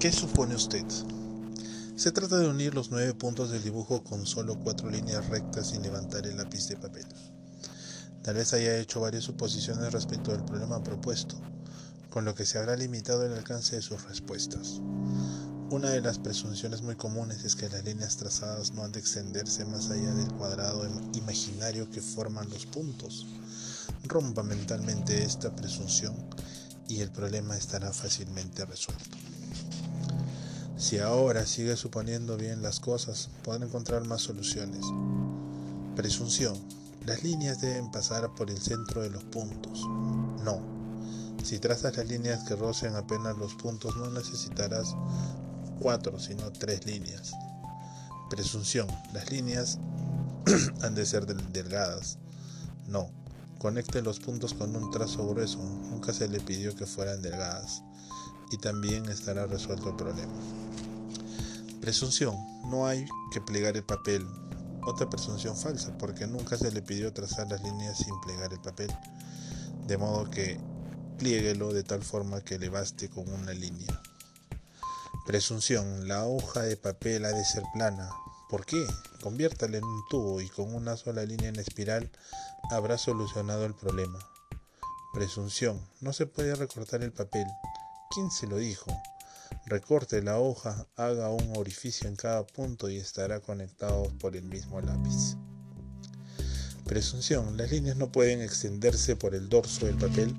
¿Qué supone usted? Se trata de unir los nueve puntos del dibujo con solo cuatro líneas rectas sin levantar el lápiz de papel. Tal vez haya hecho varias suposiciones respecto al problema propuesto, con lo que se habrá limitado el alcance de sus respuestas. Una de las presunciones muy comunes es que las líneas trazadas no han de extenderse más allá del cuadrado imaginario que forman los puntos. Rompa mentalmente esta presunción y el problema estará fácilmente resuelto. Si ahora sigue suponiendo bien las cosas, podrá encontrar más soluciones. Presunción. Las líneas deben pasar por el centro de los puntos. No. Si trazas las líneas que rocen apenas los puntos, no necesitarás cuatro, sino tres líneas. Presunción. Las líneas han de ser delgadas. No. Conecte los puntos con un trazo grueso. Nunca se le pidió que fueran delgadas. Y también estará resuelto el problema. Presunción. No hay que plegar el papel. Otra presunción falsa, porque nunca se le pidió trazar las líneas sin plegar el papel. De modo que plieguelo de tal forma que le baste con una línea. Presunción. La hoja de papel ha de ser plana. ¿Por qué? Conviértala en un tubo y con una sola línea en espiral habrá solucionado el problema. Presunción. No se puede recortar el papel. ¿Quién se lo dijo? Recorte la hoja, haga un orificio en cada punto y estará conectado por el mismo lápiz. Presunción. Las líneas no pueden extenderse por el dorso del papel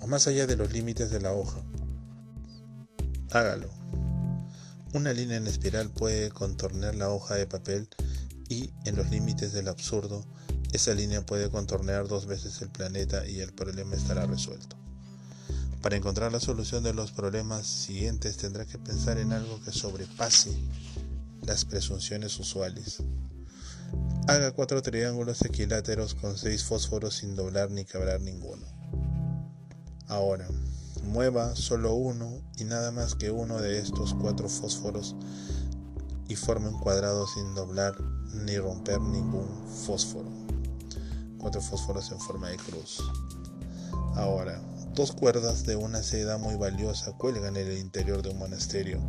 o más allá de los límites de la hoja. Hágalo. Una línea en espiral puede contornear la hoja de papel y, en los límites del absurdo, esa línea puede contornear dos veces el planeta y el problema estará resuelto. Para encontrar la solución de los problemas siguientes tendrá que pensar en algo que sobrepase las presunciones usuales. Haga cuatro triángulos equiláteros con seis fósforos sin doblar ni quebrar ninguno. Ahora, mueva solo uno y nada más que uno de estos cuatro fósforos y forme un cuadrado sin doblar ni romper ningún fósforo. Cuatro fósforos en forma de cruz. Ahora, Dos cuerdas de una seda muy valiosa cuelgan en el interior de un monasterio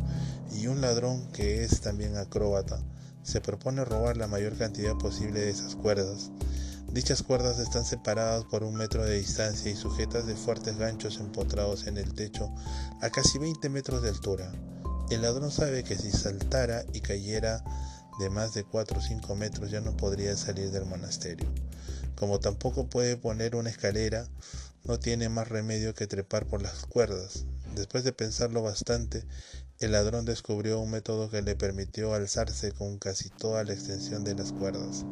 y un ladrón que es también acróbata se propone robar la mayor cantidad posible de esas cuerdas. Dichas cuerdas están separadas por un metro de distancia y sujetas de fuertes ganchos empotrados en el techo a casi 20 metros de altura. El ladrón sabe que si saltara y cayera de más de 4 o 5 metros ya no podría salir del monasterio. Como tampoco puede poner una escalera, no tiene más remedio que trepar por las cuerdas. Después de pensarlo bastante, el ladrón descubrió un método que le permitió alzarse con casi toda la extensión de las cuerdas.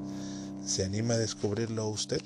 ¿Se anima a descubrirlo usted?